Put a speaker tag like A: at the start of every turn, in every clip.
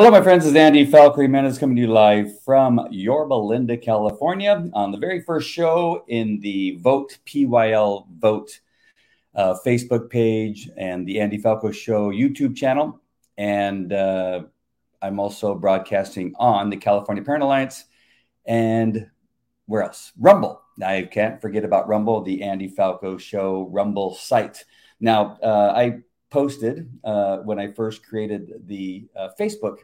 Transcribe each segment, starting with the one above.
A: Hello, my friends. This is Andy Falco Jimenez coming to you live from Yorba Linda, California, on the very first show in the Vote PYL Vote uh, Facebook page and the Andy Falco Show YouTube channel. And uh, I'm also broadcasting on the California Parent Alliance and where else? Rumble. I can't forget about Rumble, the Andy Falco Show Rumble site. Now, uh, I posted uh, when I first created the uh, Facebook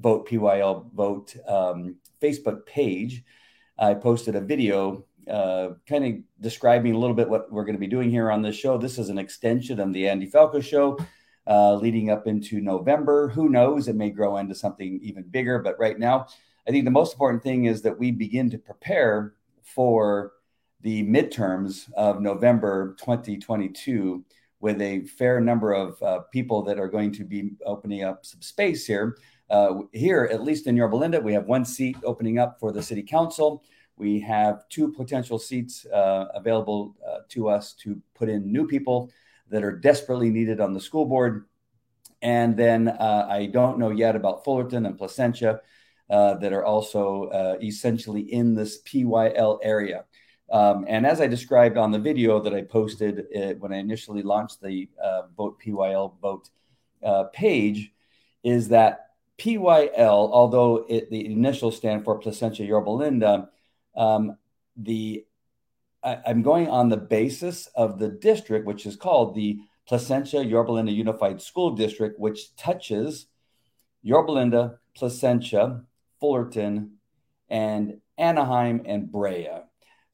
A: Vote PYL Vote um, Facebook page. I posted a video uh, kind of describing a little bit what we're going to be doing here on this show. This is an extension of the Andy Falco show uh, leading up into November. Who knows? It may grow into something even bigger. But right now, I think the most important thing is that we begin to prepare for the midterms of November 2022 with a fair number of uh, people that are going to be opening up some space here. Uh, here, at least in Yorba Linda, we have one seat opening up for the city council. We have two potential seats uh, available uh, to us to put in new people that are desperately needed on the school board. And then uh, I don't know yet about Fullerton and Placentia uh, that are also essentially in this PYL area. Um, and as I described on the video that I posted uh, when I initially launched the uh, Vote PYL Vote uh, page, is that PYL, although it, the initial stand for Placentia Yorba Linda, um, the I, I'm going on the basis of the district, which is called the Placentia Yorba Linda Unified School District, which touches Yorba Linda, Placentia, Fullerton, and Anaheim and Brea.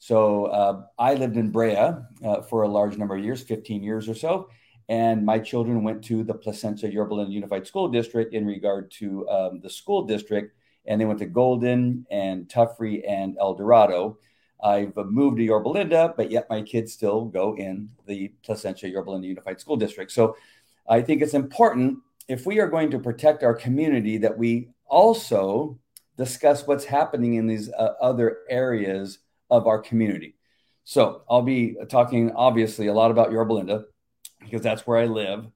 A: So uh, I lived in Brea uh, for a large number of years, 15 years or so. And my children went to the Placentia Yorba Unified School District in regard to um, the school district. And they went to Golden and Tuffree and El Dorado. I've moved to Yorba Linda, but yet my kids still go in the Placentia Yorba Linda Unified School District. So I think it's important if we are going to protect our community that we also discuss what's happening in these uh, other areas of our community. So I'll be talking obviously a lot about Yorba Linda because that's where I live.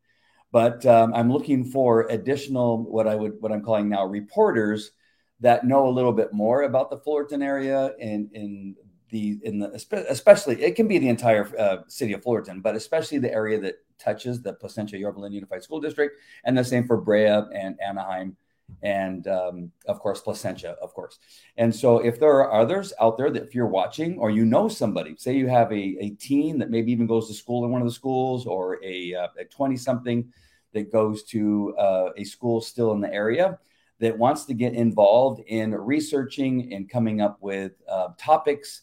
A: But um, I'm looking for additional what I would what I'm calling now reporters that know a little bit more about the Fullerton area and in the in the especially it can be the entire uh, city of Fullerton, but especially the area that touches the Placentia Yorba Linda Unified School District, and the same for Brea and Anaheim and um, of course placentia of course. And so if there are others out there that if you're watching or you know somebody say you have a, a teen that maybe even goes to school in one of the schools or a, uh, a 20 something that goes to uh, a school still in the area that wants to get involved in researching and coming up with uh, topics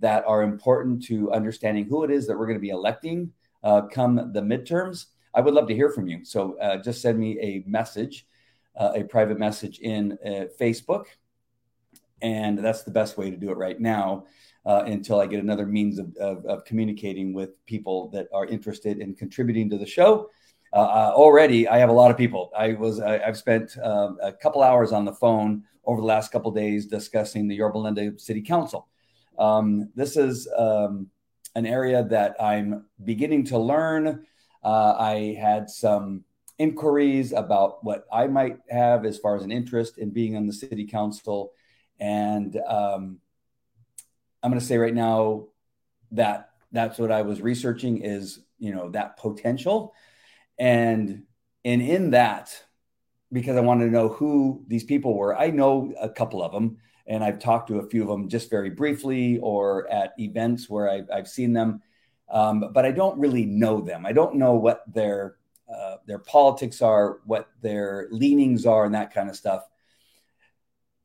A: that are important to understanding who it is that we're going to be electing uh, come the midterms i would love to hear from you. So uh, just send me a message uh, a private message in uh, Facebook. And that's the best way to do it right now uh, until I get another means of, of, of, communicating with people that are interested in contributing to the show. Uh, already, I have a lot of people. I was I, have spent um, a couple hours on the phone over the last couple days discussing the Yorba Linda City Council. Um, this is um, an area that I'm beginning to learn. Uh, I had some inquiries about what I might have as far as an interest in being on the city council. And um, I'm going to say right now that that's what I was researching is, you know, that potential. And, and in that, because I wanted to know who these people were, I know a couple of them and I've talked to a few of them just very briefly or at events where I've, I've seen them. Um, but I don't really know them. I don't know what their their politics are, what their leanings are, and that kind of stuff.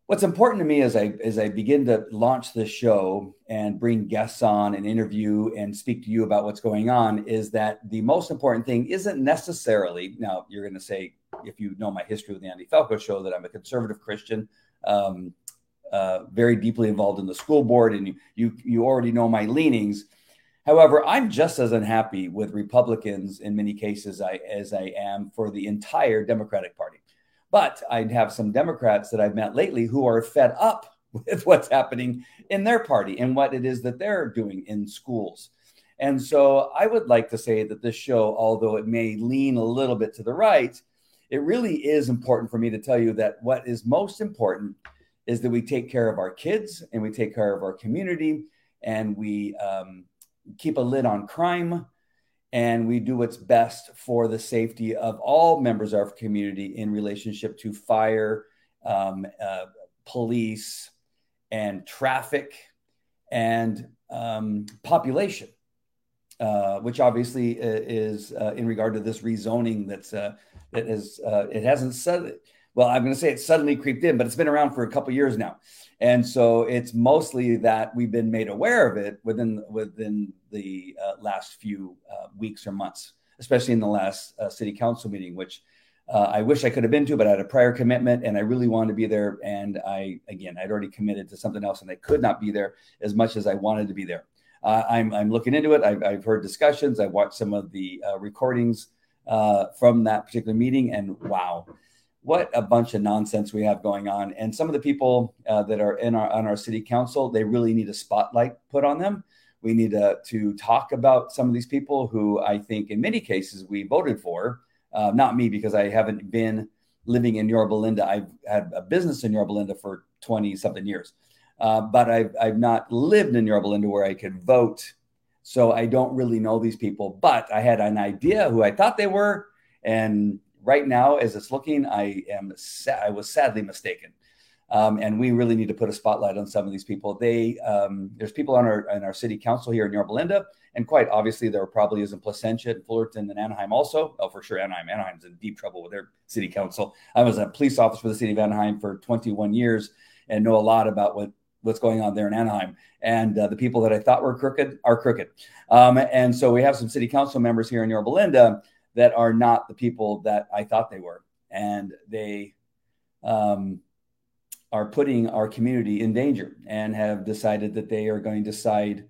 A: What's important to me as I as I begin to launch this show and bring guests on and interview and speak to you about what's going on is that the most important thing isn't necessarily now you're going to say if you know my history with the Andy Falco show that I'm a conservative Christian, um, uh, very deeply involved in the school board, and you you you already know my leanings However, I'm just as unhappy with Republicans in many cases I, as I am for the entire Democratic Party. But I have some Democrats that I've met lately who are fed up with what's happening in their party and what it is that they're doing in schools. And so I would like to say that this show, although it may lean a little bit to the right, it really is important for me to tell you that what is most important is that we take care of our kids and we take care of our community and we um, keep a lid on crime and we do what's best for the safety of all members of our community in relationship to fire, um, uh, police, and traffic and um, population. Uh, which obviously uh, is uh, in regard to this rezoning that's uh, that is uh, it hasn't said well i'm going to say it suddenly creeped in but it's been around for a couple years now. And so it's mostly that we've been made aware of it within within the uh, last few uh, weeks or months especially in the last uh, city council meeting which uh, i wish i could have been to but i had a prior commitment and i really wanted to be there. And i again i'd already committed to something else and i could not be there as much as i wanted to be there. Uh, I'm, I'm looking into it. I've, I've, heard discussions. I've watched some of the recordings from that particular meeting and wow what a bunch of nonsense we have going on. And some of the people uh, that are in our on our city council, they really need a spotlight put on them. We need to, to talk about some of these people who I think in many cases we voted for. Uh, not me because I haven't been living in Yorba Linda. I've had a business in Yorba Linda for 20 something years. Uh, but I've, I've not lived in Yorba Linda where I could vote. So I don't really know these people, but I had an idea who I thought they were. And right now, as it's looking, I am sa- I was sadly mistaken. Um, and we really need to put a spotlight on some of these people. They um, there's people on our in our city council here in Yorba Linda, and quite obviously there probably is in Placentia, and Fullerton, and Anaheim also. Oh, for sure, Anaheim. Anaheim's in deep trouble with their city council. I was a police officer for the city of Anaheim for 21 years and know a lot about what what's going on there in Anaheim. And uh, the people that I thought were crooked are crooked. Um, and so we have some city council members here in Yorba Linda that are not the people that I thought they were. And they um, are putting our community in danger and have decided that they are going to side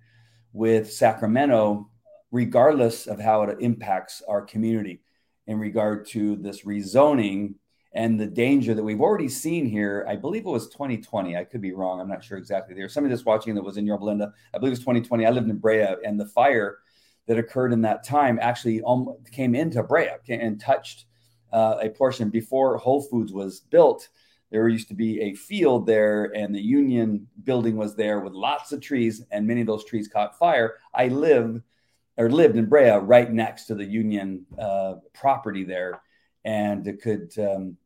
A: with Sacramento, regardless of how it impacts our community in regard to this rezoning and the danger that we've already seen here. I believe it was 2020. I could be wrong. I'm not sure exactly. There's somebody that's watching that was in Yorba Linda. I believe it was 2020. I lived in Brea, and the fire that occurred in that time actually came into Brea and touched uh, a portion before Whole Foods was built. There used to be a field there, and the Union building was there with lots of trees, and many of those trees caught fire. I live or lived in Brea, right next to the Union uh, property there, and could um,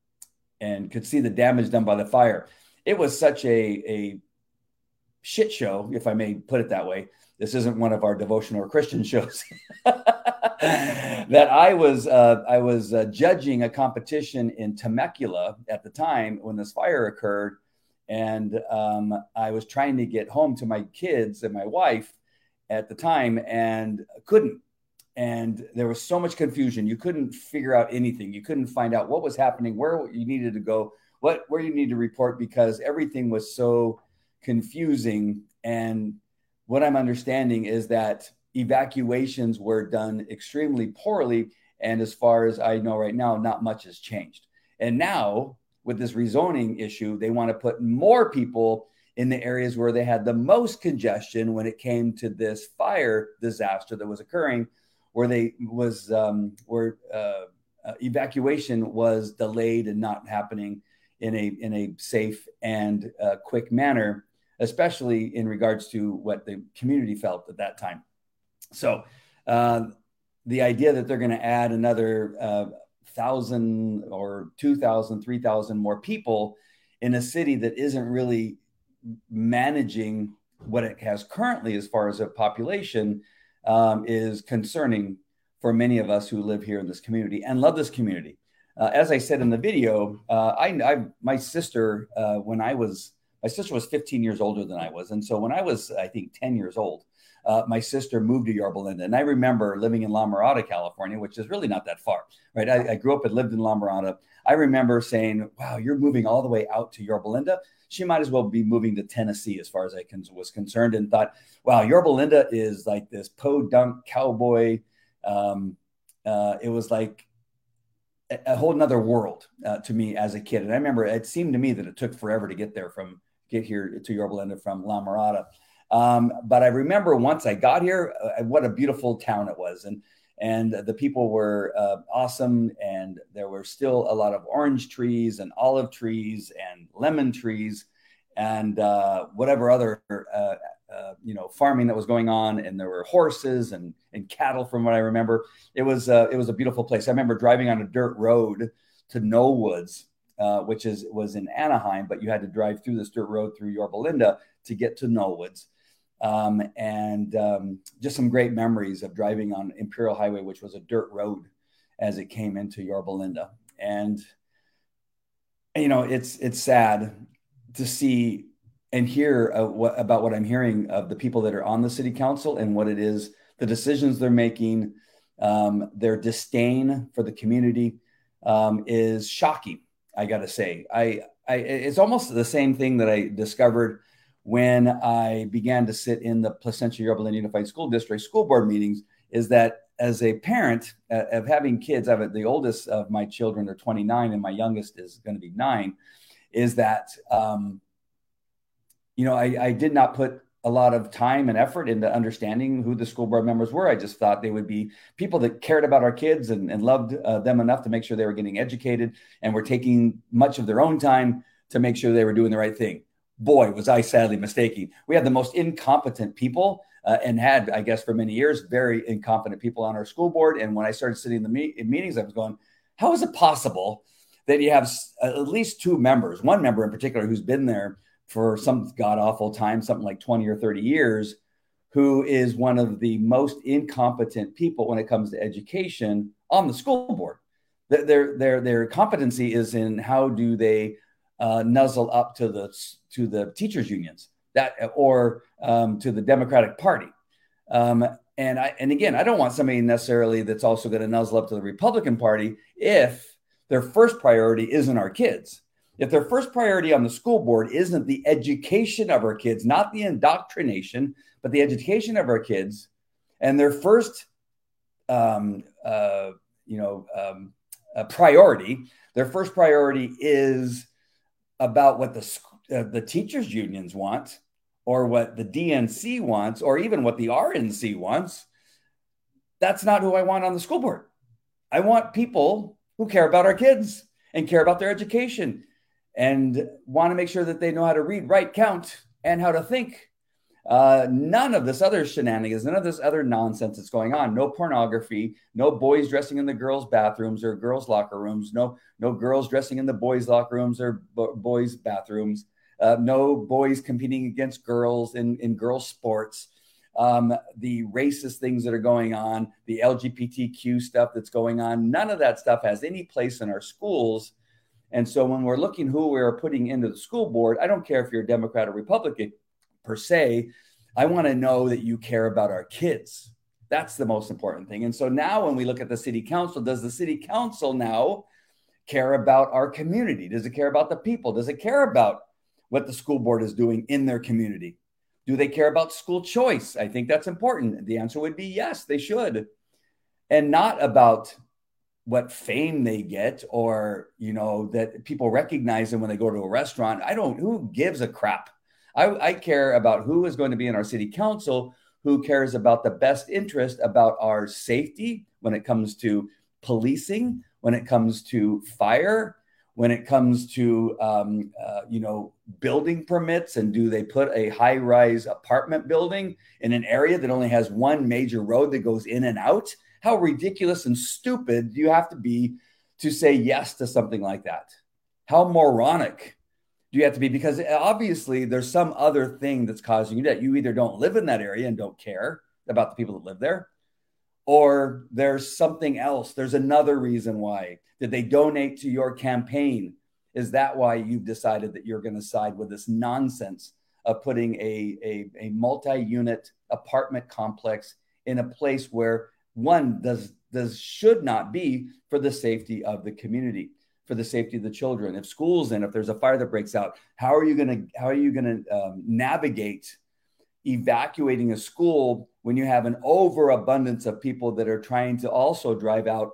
A: and could see the damage done by the fire. It was such a a shit show, if I may put it that way, this isn't one of our devotional or Christian shows. that I was uh, I was uh, judging a competition in Temecula at the time when this fire occurred, and um, I was trying to get home to my kids and my wife at the time and couldn't. And there was so much confusion. You couldn't figure out anything. You couldn't find out what was happening, where you needed to go, what where you need to report because everything was so confusing and what I'm understanding is that evacuations were done extremely poorly. And as far as I know right now, not much has changed. And now, with this rezoning issue, they want to put more people in the areas where they had the most congestion when it came to this fire disaster that was occurring, where they was um, where uh, uh, evacuation was delayed and not happening in a in a safe and uh, quick manner especially in regards to what the community felt at that time. So, uh, the idea that they're going to add another uh, thousand or 2,000, 3,000 more people in a city that isn't really managing what it has currently as far as a population um, is concerning for many of us who live here in this community and love this community. Uh, as I said in the video, uh, I, I, my sister, uh, when I was my sister was 15 years older than I was. And so when I was, I think, 10 years old, uh, my sister moved to Yorba Linda. And I remember living in La Mirada, California, which is really not that far, right? I, I, grew up and lived in La Mirada. I remember saying, wow, you're moving all the way out to Yorba Linda. She might as well be moving to Tennessee as far as I can, was concerned and thought, wow, Yorba Linda is like this podunk cowboy. Um, uh, it was like a whole nother world uh, to me as a kid. And I remember it seemed to me that it took forever to get there from get here to Yorba Linda from La Mirada. Um, but I remember once I got here, uh, what a beautiful town it was. And and the people were uh, awesome and there were still a lot of orange trees and olive trees and lemon trees and uh, whatever other uh, uh, you know farming that was going on and there were horses and and cattle from what i remember it was uh, it was a beautiful place i remember driving on a dirt road to Knollwoods, uh, which is was in anaheim but you had to drive through this dirt road through yorba linda to get to Knollwoods um, and um, just some great memories of driving on Imperial Highway, which was a dirt road as it came into Yorba Linda. And you know, it's it's sad to see and hear uh, what, about what I'm hearing of the people that are on the city council and what it is, the decisions they're making, um, their disdain for the community um, is shocking. I got to say, I, I it's almost the same thing that I discovered when I began to sit in the Placentia Yorba Unified School District school board meetings is that as a parent uh, of having kids, I have the oldest of my children are 29 and my youngest is going to be nine, is that, um, you know, I, I did not put a lot of time and effort into understanding who the school board members were. I just thought they would be people that cared about our kids and, and loved uh, them enough to make sure they were getting educated and were taking much of their own time to make sure they were doing the right thing boy, was I sadly mistaken. We had the most incompetent people uh, and had, I guess, for many years, very incompetent people on our school board. And when I started sitting in the me- in meetings, I was going, how is it possible that you have at least two members, one member in particular, who's been there for some god awful time, something like 20 or 30 years, who is one of the most incompetent people when it comes to education on the school board? Their, their, their competency is in how do they uh, nuzzle up to the to the teachers unions that or um, to the Democratic Party. Um, and I and again, I don't want somebody necessarily that's also going to nuzzle up to the Republican Party if their first priority isn't our kids. If their first priority on the school board isn't the education of our kids, not the indoctrination, but the education of our kids, and their first, um, uh, you know, um, priority, their first priority is about what the uh, the teachers unions want or what the DNC wants or even what the RNC wants that's not who I want on the school board. I want people who care about our kids and care about their education and want to make sure that they know how to read write count and how to think uh, none of this other shenanigans, none of this other nonsense that's going on. No pornography, no boys dressing in the girls' bathrooms or girls' locker rooms, no no girls dressing in the boys' locker rooms or bo- boys' bathrooms, uh, no boys competing against girls in, in girls' sports. Um, the racist things that are going on, the LGBTQ stuff that's going on, none of that stuff has any place in our schools. And so when we're looking who we're putting into the school board, I don't care if you're a Democrat or Republican, per se. I want to know that you care about our kids. That's the most important thing. And so now when we look at the city council, does the city council now care about our community? Does it care about the people? Does it care about what the school board is doing in their community? Do they care about school choice? I think that's important. The answer would be yes, they should. And not about what fame they get or, you know, that people recognize them when they go to a restaurant. I don't, who gives a crap? I, I care about who is going to be in our city council, who cares about the best interest about our safety when it comes to policing, when it comes to fire, when it comes to um, uh, you know building permits and do they put a high rise apartment building in an area that only has one major road that goes in and out how ridiculous and stupid do you have to be to say yes to something like that. How moronic do you have to be because obviously there's some other thing that's causing you that you either don't live in that area and don't care about the people that live there or there's something else. There's another reason why did they donate to your campaign. Is that why you've decided that you're going to side with this nonsense of putting a, a, a multi-unit apartment complex in a place where one does does should not be for the safety of the community for the safety of the children. If schools and if there's a fire that breaks out, how are you going to how are you going to um, navigate evacuating a school when you have an overabundance of people that are trying to also drive out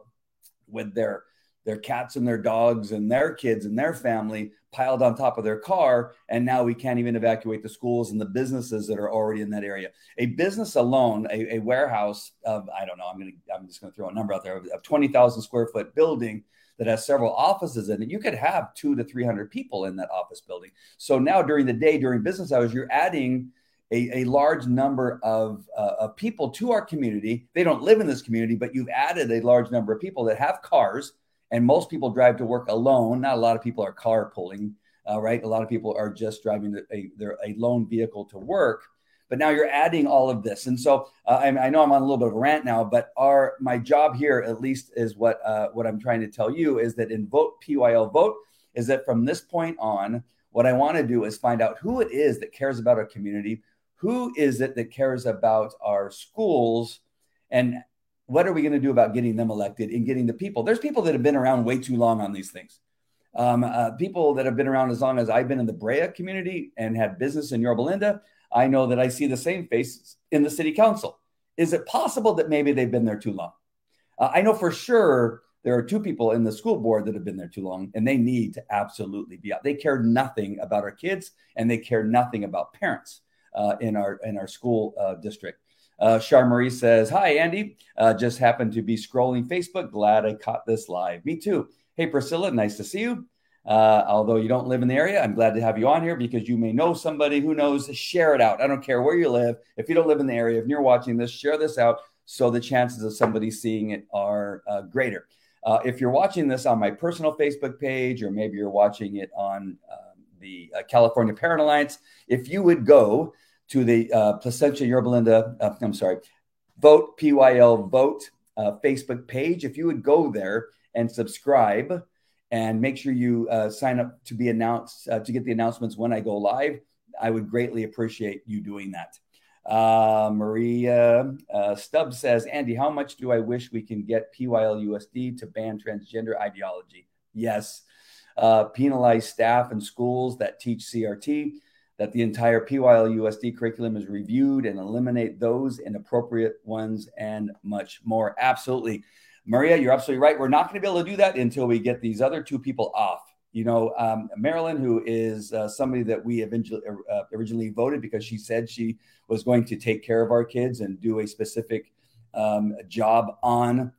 A: with their their cats and their dogs and their kids and their family piled on top of their car and now we can't even evacuate the schools and the businesses that are already in that area. A business alone a, a warehouse of i don't know i'm gonna i'm just gonna throw a number out there of 20000 square foot building that has several offices in it you could have two to 300 people in that office building. So now during the day during business hours you're adding a, a large number of, uh, of people to our community. They don't live in this community but you've added a large number of people that have cars and most people drive to work alone. Not a lot of people are carpooling, uh, right? A lot of people are just driving a, a lone vehicle to work. But now you're adding all of this, and so uh, I, I, know I'm on a little bit of a rant now. But our my job here, at least, is what uh, what I'm trying to tell you is that in vote PYL vote is that from this point on, what I want to do is find out who it is that cares about our community, who is it that cares about our schools, and what are we going to do about getting them elected and getting the people? There's people that have been around way too long on these things. Um, uh, people that have been around as long as I've been in the Brea community and had business in Yorba Linda, I know that I see the same faces in the city council. Is it possible that maybe they've been there too long? Uh, I know for sure there are two people in the school board that have been there too long, and they need to absolutely be out. They care nothing about our kids, and they care nothing about parents uh, in our in our school uh, district. Uh, Char Marie says, Hi, Andy. Uh, just happened to be scrolling Facebook. Glad I caught this live. Me too. Hey, Priscilla, nice to see you. Uh, although you don't live in the area, I'm glad to have you on here because you may know somebody who knows. Share it out. I don't care where you live. If you don't live in the area, if you're watching this, share this out so the chances of somebody seeing it are uh, greater. Uh, if you're watching this on my personal Facebook page, or maybe you're watching it on um, the uh, California Parent Alliance, if you would go to the uh, Placentia Yorba Linda, uh, I'm sorry, Vote PYL Vote uh, Facebook page. If you would go there and subscribe and make sure you uh, sign up to be announced, uh, to get the announcements when I go live, I would greatly appreciate you doing that. Uh, Maria uh, Stubbs says, Andy, how much do I wish we can get PYL USD to ban transgender ideology? Yes. Penalize staff and schools that teach CRT that the entire PYL USD curriculum is reviewed and eliminate those inappropriate ones and much more. Absolutely. Maria, you're absolutely right. We're not going to be able to do that until we get these other two people off. You know, um, Marilyn, who is uh, somebody that we eventually, uh, originally voted because she said she was going to take care of our kids and do a specific um, job on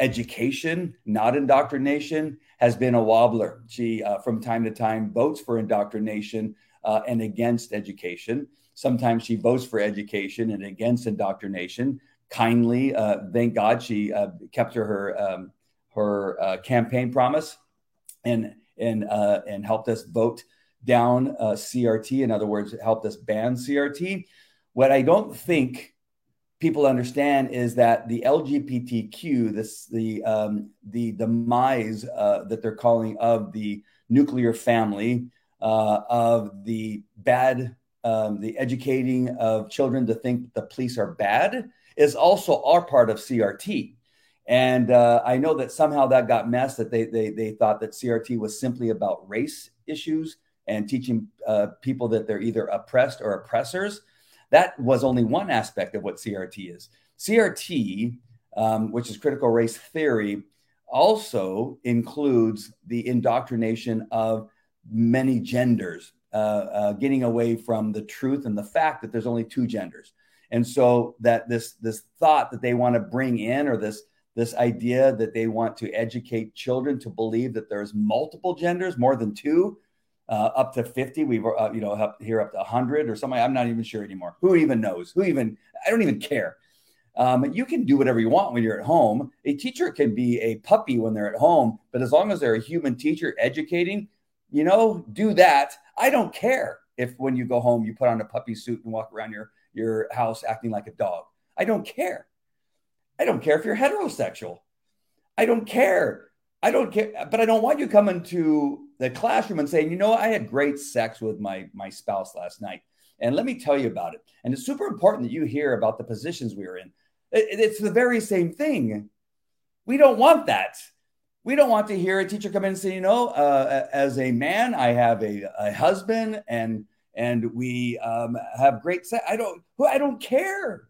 A: education, not indoctrination, has been a wobbler. She, uh, from time to time, votes for indoctrination uh, and against education. Sometimes she votes for education and against indoctrination. Kindly, uh, thank God, she uh, kept her her, um, her uh, campaign promise and and uh, and helped us vote down uh, CRT. In other words, helped us ban CRT. What I don't think people understand is that the LGBTQ, this the um, the demise uh, that they're calling of the nuclear family, uh, of the bad, um, the educating of children to think the police are bad is also our part of CRT. And uh, I know that somehow that got messed, that they, they, they thought that CRT was simply about race issues and teaching uh, people that they're either oppressed or oppressors. That was only one aspect of what CRT is. CRT, um, which is critical race theory, also includes the indoctrination of many genders, uh, uh, getting away from the truth and the fact that there's only two genders. And so that this this thought that they want to bring in, or this this idea that they want to educate children to believe that there's multiple genders, more than two, uh, up to 50. We've, uh, you know, up here up to 100 or something. I'm not even sure anymore. Who even knows? Who even, I don't even care. Um, you can do whatever you want when you're at home. A teacher can be a puppy when they're at home, but as long as they're a human teacher educating, you know, do that. I don't care if when you go home you put on a puppy suit and walk around your your house acting like a dog. I don't care. I don't care if you're heterosexual. I don't care. I don't care, but I don't want you coming to the classroom and saying, you know, I had great sex with my my spouse last night, and let me tell you about it. And it's super important that you hear about the positions we are in. It's the very same thing. We don't want that we don't want to hear a teacher come in and say, you know, uh, as a man, I have a, a husband and and we um, have great sex. I don't I don't care.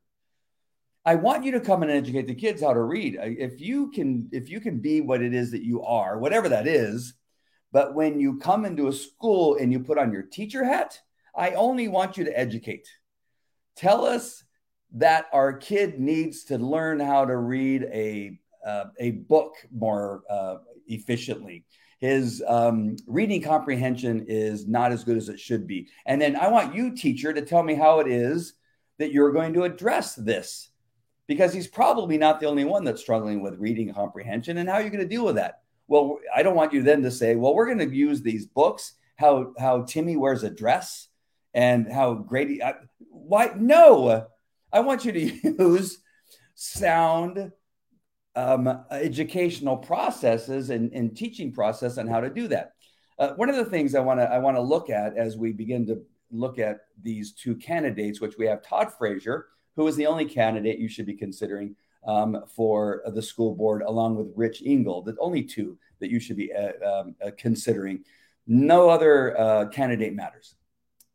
A: I want you to come and educate the kids how to read. If you can, if you can be what it is that you are, whatever that is, but when you come into a school and you put on your teacher hat, I only want you to educate. Tell us that our kid needs to learn how to read a uh, a book more uh, efficiently. His um, reading comprehension is not as good as it should be. And then I want you, teacher, to tell me how it is that you're going to address this because he's probably not the only one that's struggling with reading comprehension. And how are you going to deal with that? Well, I don't want you then to say, well, we're going to use these books, how, how Timmy wears a dress and how Grady, I, why? No, I want you to use sound um, educational processes and, and, teaching process on how to do that. Uh, one of the things I want to I want to look at as we begin to look at these two candidates, which we have Todd Frazier, who is the only candidate you should be considering um, for the school board, along with Rich Engel, the only two that you should be uh, um, uh, considering. No other uh, candidate matters.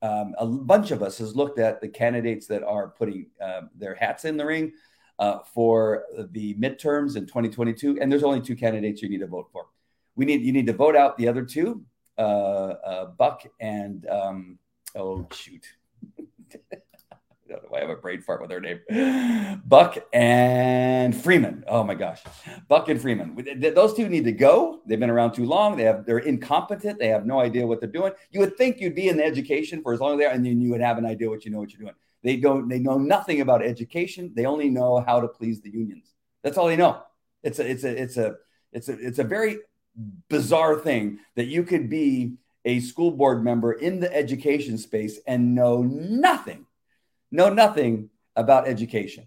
A: Um, a bunch of us has looked at the candidates that are putting uh, their hats in the ring uh, for the midterms in 2022, and there's only two candidates you need to vote for. We need you need to vote out the other two, uh, Buck and um, oh shoot. I have a brain fart with their name. Buck and Freeman. Oh my gosh, Buck and Freeman. Those two need to go. They've been around too long. They have they're incompetent. They have no idea what they're doing. You would think you'd be in the education for as long as they're, and then you would have an idea what you know what you're doing. They don't. They know nothing about education. They only know how to please the unions. That's all they know. It's a. It's a. It's a. It's a. It's a very bizarre thing that you could be a school board member in the education space and know nothing know nothing about education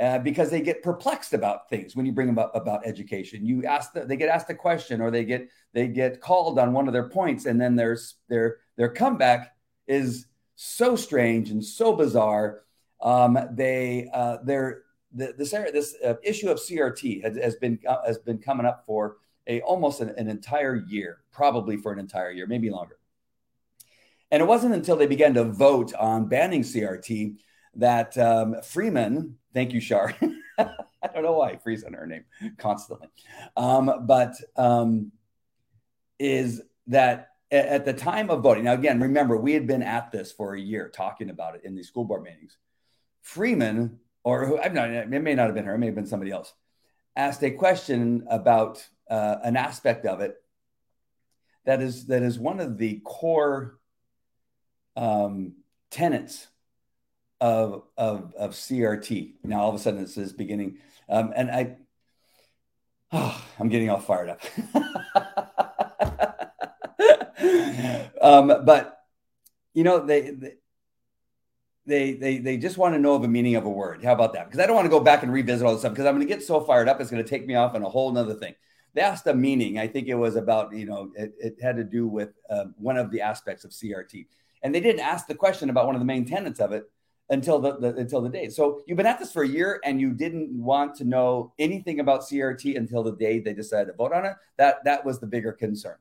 A: uh, because they get perplexed about things when you bring them up about education. You ask the, they get asked a question or they get they get called on one of their points, and then there's their their comeback is so strange and so bizarre. Um, they uh, they're the, this this uh, issue of CRT has, has been uh, has been coming up for a almost an, an entire year, probably for an entire year, maybe longer. And it wasn't until they began to vote on banning CRT that um, Freeman, thank you, Shar. I don't know why I freeze on her name constantly. Um, but um, is that at the time of voting, now again, remember, we had been at this for a year talking about it in the school board meetings. Freeman, or who, I'm not, it may not have been her, it may have been somebody else, asked a question about uh, an aspect of it that is that is one of the core um, tenets of, of, of CRT. Now, all of a sudden, this is beginning. Um, and I, oh, I'm getting all fired up. um, but, you know, they, they, they, they just want to know the meaning of a word. How about that? Because I don't want to go back and revisit all this stuff because I'm going to get so fired up. It's going to take me off on a whole nother thing. They asked a meaning. I think it was about, you know, it, it had to do with uh, one of the aspects of CRT and they didn't ask the question about one of the main tenets of it until the, the, until the day. So you've been at this for a year and you didn't want to know anything about CRT until the day they decided to vote on it. That that was the bigger concern.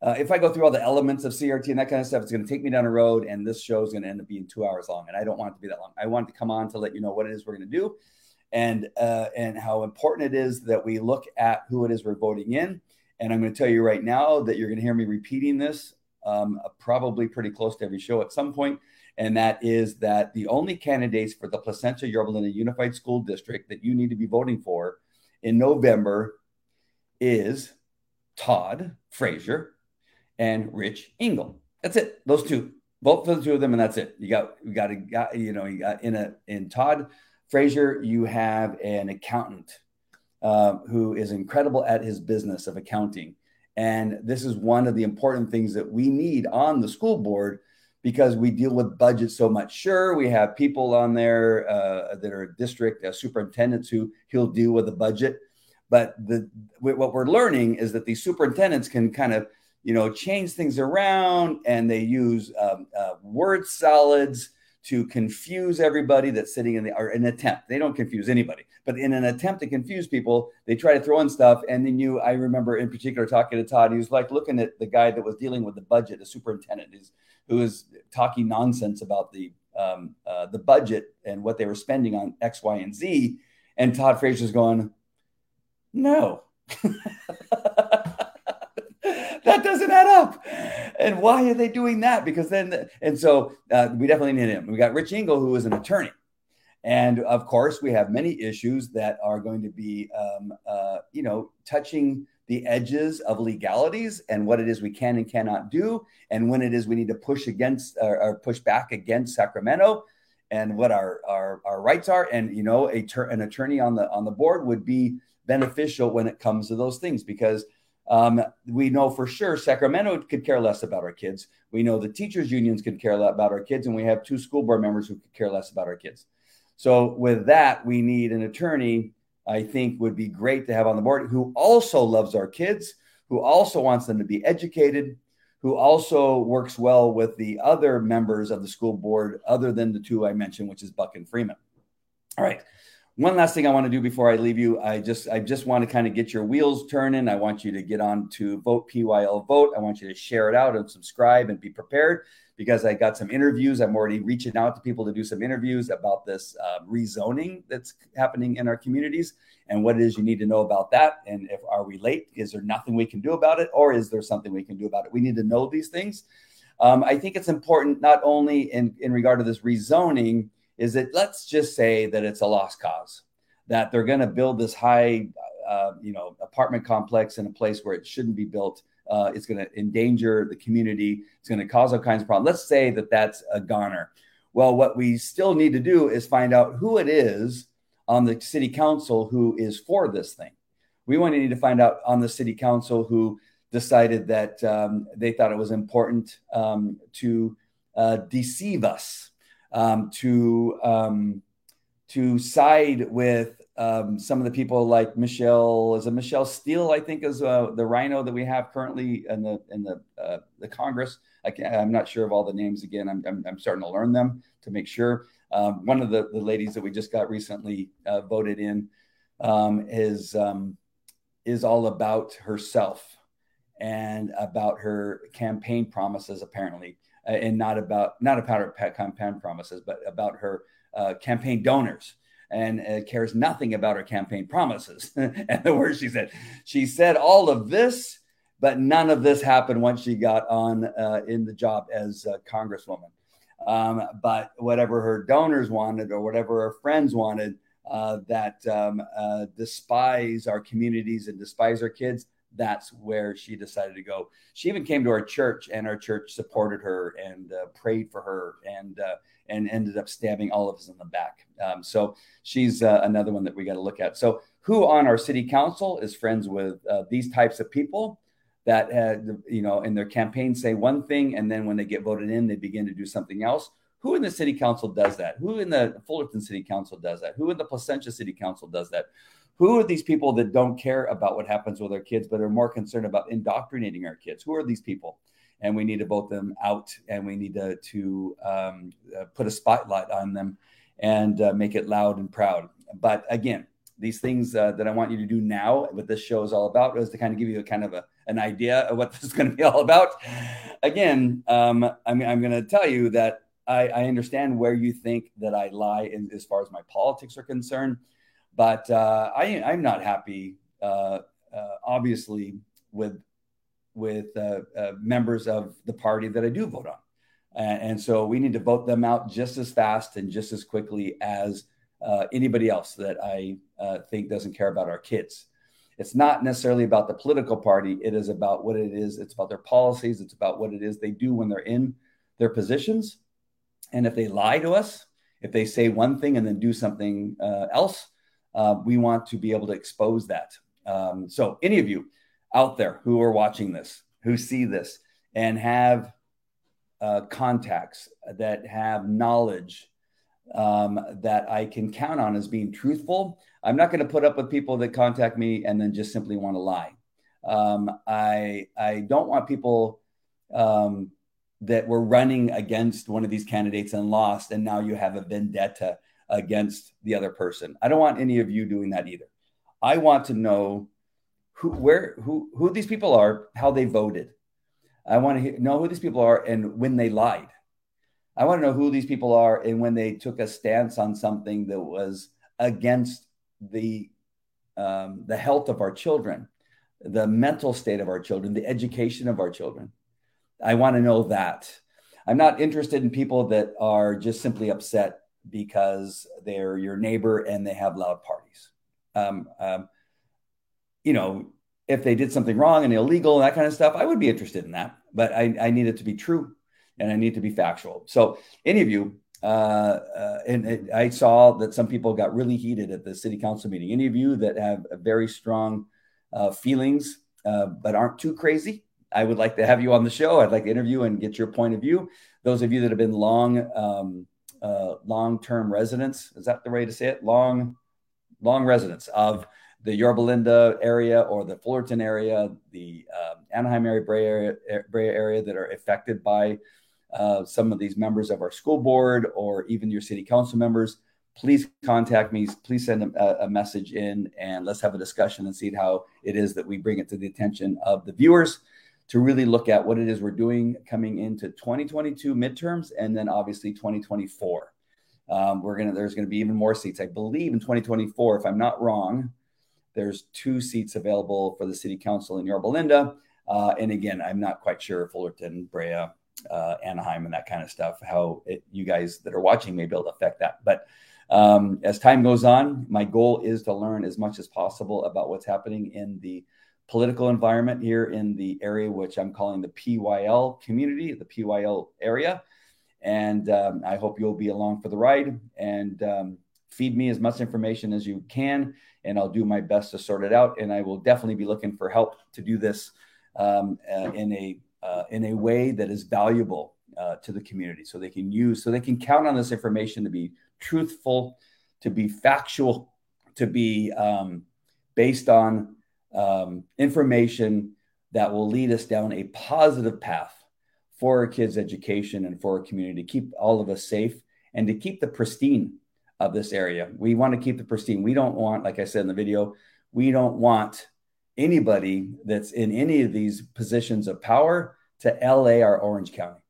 A: Uh, if I go through all the elements of CRT and that kind of stuff, it's going to take me down a road, and this show is going to end up being two hours long. And I don't want it to be that long. I want to come on to let you know what it is we're going to do, and uh, and how important it is that we look at who it is we're voting in. And I'm going to tell you right now that you're going to hear me repeating this um, probably pretty close to every show at some point, and that is that the only candidates for the Placentia Yorba Unified School District that you need to be voting for in November is Todd Frazier and Rich Engel. That's it. Those two, Vote for the two of them, and that's it. You got you got a guy, you know you got in a in Todd Frazier, you have an accountant uh, who is incredible at his business of accounting and this is one of the important things that we need on the school board because we deal with budget so much. Sure, we have people on there uh, that are district uh, superintendents who he'll deal with the budget, but the what we're learning is that these superintendents can kind of you know change things around and they use um, uh, word salads to confuse everybody that's sitting in the or an attempt. They don't confuse anybody, but in an attempt to confuse people, they try to throw in stuff. And then you, I remember in particular talking to Todd, he was like looking at the guy that was dealing with the budget, the superintendent, who was talking nonsense about the um, uh, the budget and what they were spending on X, Y, and Z. And Todd Frazier's going, no. that doesn't add up. And why are they doing that? Because then, and so uh, we definitely need him. We got Rich Engel, who is an attorney. And of course, we have many issues that are going to be, um, uh, you know, touching the edges of legalities and what it is we can and cannot do, and when it is we need to push against or, or push back against Sacramento, and what our our, our rights are. And you know, a ter- an attorney on the on the board would be beneficial when it comes to those things because um, we know for sure Sacramento could care less about our kids. We know the teachers' unions could care less about our kids, and we have two school board members who could care less about our kids. So, with that, we need an attorney, I think, would be great to have on the board who also loves our kids, who also wants them to be educated, who also works well with the other members of the school board, other than the two I mentioned, which is Buck and Freeman. All right one last thing I want to do before I leave you, I just I just want to kind of get your wheels turning. I want you to get on to vote PYL vote. I want you to share it out and subscribe and be prepared because I got some interviews. I'm already reaching out to people to do some interviews about this uh, rezoning that's happening in our communities and what it is you need to know about that. And if are we late? Is there nothing we can do about it, or is there something we can do about it? We need to know these things. Um, I think it's important not only in in regard to this rezoning is that let's just say that it's a lost cause, that they're going to build this high, uh, you know, apartment complex in a place where it shouldn't be built. Uh, it's going to endanger the community. It's going to cause all kinds of problems. Let's say that that's a goner. Well, what we still need to do is find out who it is on the city council who is for this thing. We want to need to find out on the city council who decided that um, they thought it was important um, to uh, deceive us um, to um, to side with um, some of the people like Michelle is a Michelle Steel, I think is uh, the RINO that we have currently in the in the uh, the Congress. I am not sure of all the names again. I'm, I'm, I'm starting to learn them to make sure. Um, one of the, the ladies that we just got recently uh, voted in um, is um, is all about herself and about her campaign promises apparently and not about not about her campaign promises, but about her uh, campaign donors and uh, cares nothing about her campaign promises. and the words she said, she said all of this, but none of this happened once she got on uh, in the job as a congresswoman. Um, but whatever her donors wanted or whatever her friends wanted uh, that um, uh, despise our communities and despise our kids, that's where she decided to go. She even came to our church, and our church supported her and uh, prayed for her, and uh, and ended up stabbing all of us in the back. Um, so she's uh, another one that we got to look at. So who on our city council is friends with uh, these types of people? That had, you know, in their campaign say one thing, and then when they get voted in, they begin to do something else. Who in the city council does that? Who in the Fullerton City Council does that? Who in the Placentia City Council does that? Who are these people that don't care about what happens with our kids, but are more concerned about indoctrinating our kids? Who are these people? And we need to vote them out, and we need to, to um, uh, put a spotlight on them and uh, make it loud and proud. But again, these things uh, that I want you to do now, what this show is all about, is to kind of give you a kind of a, an idea of what this is going to be all about. Again, um, I mean, I'm going to tell you that I, I, understand where you think that I lie in, as far as my politics are concerned. But uh, I, I'm not happy, uh, uh, obviously, with with uh, uh, members of the party that I do vote on, and, so we need to vote them out just as fast and just as quickly as uh, anybody else that I think doesn't care about our kids. It's not necessarily about the political party. It is about what it is. It's about their policies. It's about what it is they do when they're in their positions. And if they lie to us, if they say one thing and then do something else, uh, we want to be able to expose that. Um, so, any of you out there who are watching this, who see this, and have uh, contacts that have knowledge um, that I can count on as being truthful, I'm not going to put up with people that contact me and then just simply want to lie. Um, I I don't want people um, that were running against one of these candidates and lost, and now you have a vendetta against the other person. I don't want any of you doing that either. I want to know who where who who these people are, how they voted. I want to know who these people are and when they lied. I want to know who these people are and when they took a stance on something that was against the um, the health of our children, the mental state of our children, the education of our children. I want to know that. I'm not interested in people that are just simply upset because they're your neighbor and they have loud parties. Um, um, you know, if they did something wrong and illegal and that kind of stuff, I would be interested in that. But I, I need it to be true and I need to be factual. So, any of you, uh, uh, and, and, I saw that some people got really heated at the city council meeting. Any of you that have very strong uh, feelings uh, but aren't too crazy, I would like to have you on the show. I'd like to interview and get your point of view. Those of you that have been long, um, uh, long-term residents, is that the way to say it? Long, long residents of the Yorba Linda area or the Fullerton area, the um, Anaheim area, Brea area, Brea area that are affected by uh, some of these members of our school board or even your city council members, please contact me. Please send a, a, message in and let's have a discussion and see how it is that we bring it to the attention of the viewers to really look at what it is we're doing coming into 2022 midterms and then obviously 2024. Um, we're gonna there's gonna be even more seats. I believe in 2024, if I'm not wrong, there's two seats available for the city council in Yorba Linda. Uh, and again, I'm not quite sure Fullerton, Brea, uh, Anaheim, and that kind of stuff. How it, you guys that are watching may be able to affect that. But um, as time goes on, my goal is to learn as much as possible about what's happening in the political environment here in the area, which I'm calling the PYL community, the PYL area. And um, I hope you'll be along for the ride and um, feed me as much information as you can. And I'll do my best to sort it out. And I will definitely be looking for help to do this um, uh, in a uh, in a way that is valuable uh, to the community, so they can use, so they can count on this information to be truthful, to be factual, to be um, based on um, information that will lead us down a positive path for our kids' education and for our community, to keep all of us safe and to keep the pristine of this area. We want to keep the pristine. We don't want, like I said in the video, we don't want anybody that's in any of these positions of power to LA or Orange County.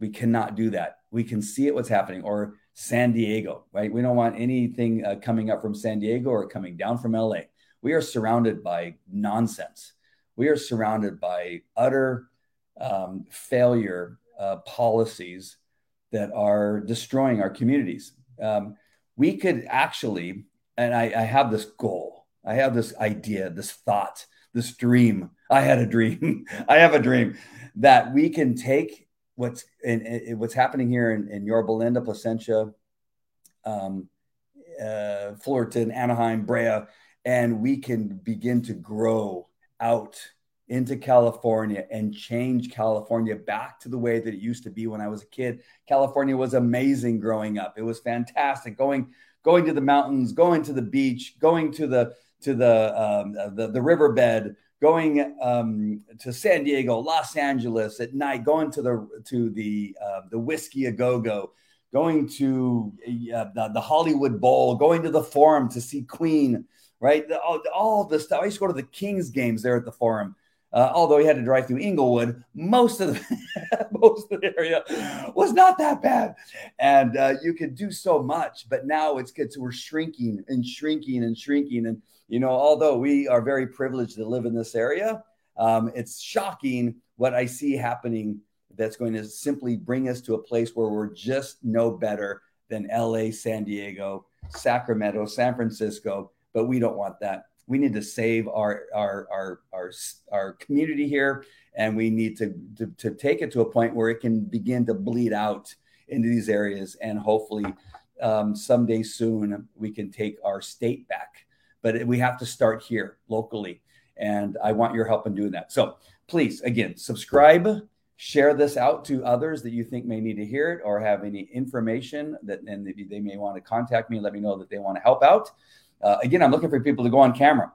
A: We cannot do that. We can see it what's happening or San Diego, right? We don't want anything uh, coming up from San Diego or coming down from LA. We are surrounded by nonsense. We are surrounded by utter um, failure uh, policies that are destroying our communities. Um, we could actually, and I, I have this goal, I have this idea, this thought, this dream. I had a dream. I have a dream that we can take what's in, in what's happening here in, in Yorba Linda, Placentia, um, uh, Fullerton, Anaheim, Brea, and we can begin to grow out into California and change California back to the way that it used to be when I was a kid. California was amazing growing up. It was fantastic going going to the mountains, going to the beach, going to the to the um, the, the riverbed, going um, to San Diego, Los Angeles at night, going to the to the uh, the Whisky a Go Go, going to uh, the, the Hollywood Bowl, going to the Forum to see Queen, right? The, all, all the stuff. I used to go to the Kings games there at the Forum. Uh, although he had to drive through Inglewood, most of the most of the area was not that bad, and uh, you could do so much. But now it's good. So we're shrinking and shrinking and shrinking. And you know, although we are very privileged to live in this area, um, it's shocking what I see happening. That's going to simply bring us to a place where we're just no better than L.A., San Diego, Sacramento, San Francisco. But we don't want that. We need to save our our our our, our community here and we need to, to, to take it to a point where it can begin to bleed out into these areas and hopefully um, someday soon we can take our state back. But we have to start here locally and i want your help in doing that. So please again subscribe share this out to others that you think may need to hear it or have any information that and they may want to contact me let me know that they want to help out uh, again, I'm looking for people to go on camera.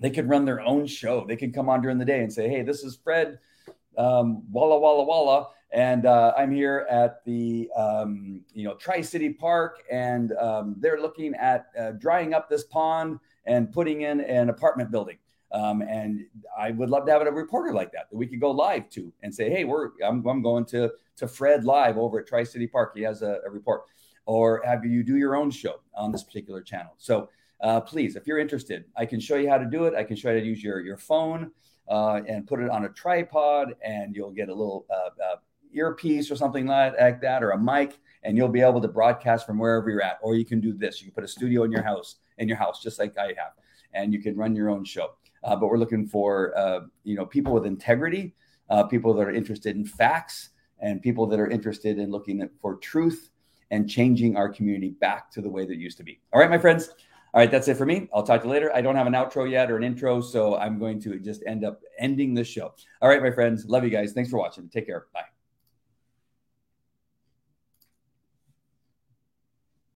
A: They could run their own show. They could come on during the day and say, "Hey, this is Fred, um, Walla Walla Walla, and uh, I'm here at the um, you know Tri City Park, and um, they're looking at uh, drying up this pond and putting in an apartment building." Um, and I would love to have a reporter like that that we could go live to and say, "Hey, we're I'm, I'm going to to Fred live over at Tri City Park. He has a, a, report." Or have you do your own show on this particular channel? So uh, please, if you're interested, I can show you how to do it. I can show you how to use your your phone uh, and put it on a tripod, and you'll get a little uh, uh earpiece or something like that, or a mic, and you'll be able to broadcast from wherever you're at. Or you can do this: you can put a studio in your house, in your house, just like I have, and you can run your own show. Uh, but we're looking for uh, you know people with integrity, people that are interested in facts, and people that are interested in looking for truth and changing our community back to the way that it used to be. All right, my friends. All right, that's it for me. I'll talk to you later. I don't have an outro yet or an intro, so I'm going to just end up ending the show. All right, my friends. Love you guys. Thanks for watching. Take care. Bye.